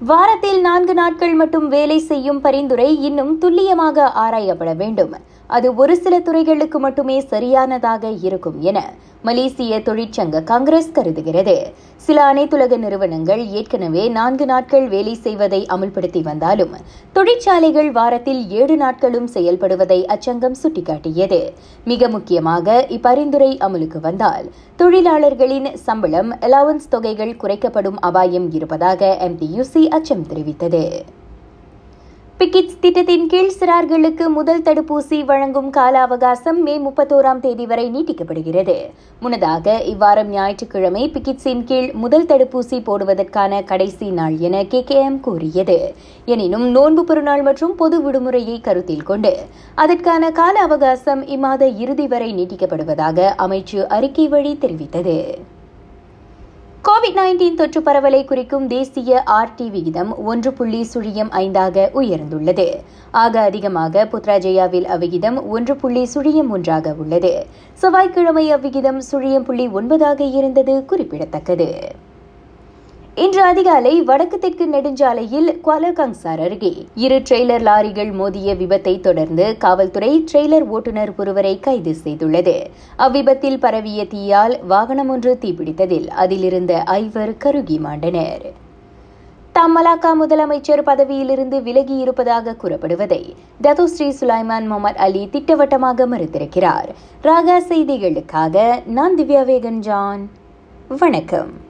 வாரத்தில் நான்கு நாட்கள் மட்டும் வேலை செய்யும் பரிந்துரை இன்னும் துல்லியமாக ஆராயப்பட வேண்டும். அது ஒரு சில துறைகளுக்கு மட்டுமே சரியானதாக இருக்கும் என மலேசிய தொழிற்சங்க காங்கிரஸ் கருதுகிறது. சில அனைத்துலக நிறுவனங்கள் ஏற்கனவே நான்கு நாட்கள் வேலை செய்வதை அமல்படுத்தி வந்தாலும் தொழிற்சாலைகள் வாரத்தில் ஏழு நாட்களும் செயல்படுவதை அச்சங்கம் சுட்டிக்காட்டியது. மிக முக்கியமாக இப்பரிந்துரை அமலுக்கு வந்தால் தொழிலாளர்களின் சம்பளம் அலவன்ஸ் தொகைகள் குறைக்கப்படும் அபாயம் இருப்பதாக எம்டியூசி அச்சம் தெரிவித்தது. பிக்கிட்ஸ் திட்டத்தின் கீழ் சிறார்களுக்கு முதல் தடுப்பூசி வழங்கும் கால அவகாசம் மே முப்பத்தோராம் தேதி வரை நீட்டிக்கப்படுகிறது. முன்னதாக இவ்வாரம் ஞாயிற்றுக்கிழமை பிக்கிட்ஸின் கீழ் முதல் தடுப்பூசி போடுவதற்கான கடைசி நாள் என கேகேஎம் கூறியது. எனினும் நோன்பு பெருநாள் மற்றும் பொது விடுமுறையை கருத்தில் கொண்டு அதற்கான கால அவகாசம் இம்மாத இறுதி வரை நீட்டிக்கப்படுவதாக அமைச்சு அறிக்கை வழி தெரிவித்தது. கோவிட் நைன்டீன் தொற்று பரவலை குறிக்கும் தேசிய ஆர்டி விகிதம் ஒன்று புள்ளி சுழியம் ஐந்தாக உயர்ந்துள்ளது. ஆக அதிகமாக புத்ராஜயாவில் அவ்விகிதம் ஒன்று புள்ளி சுழியம் ஒன்றாக உள்ளது. செவ்வாய்க்கிழமை அவ்விகிதம் சுழியம் புள்ளி ஒன்பதாக இருந்தது குறிப்பிடத்தக்கது. இன்று அதிகாலை வடக்கு தெற்கு நெடுஞ்சாலையில் குவாலகங்சார் அருகே. இரு ட்ரெய்லர் லாரிகள் மோதிய விபத்தை தொடர்ந்து காவல்துறை ட்ரெய்லர் ஓட்டுநர் ஒருவரை கைது செய்துள்ளது. அவ்விபத்தில் பரவிய தீயால் வாகனம் ஒன்று தீப்பிடித்ததில் அதிலிருந்த ஐவர் கருகி மாண்டனர். தாம் மலாக்கா முதலமைச்சர் பதவியிலிருந்து விலகி இருப்பதாக கூறப்படுவதை தத்து ஸ்ரீ சுலைமான் முகமது அலி திட்டவட்டமாக மறுத்திருக்கிறார். ராகா செய்திகளுக்காக நான் திவ்யா வேகன் ஜான் வணக்கம்.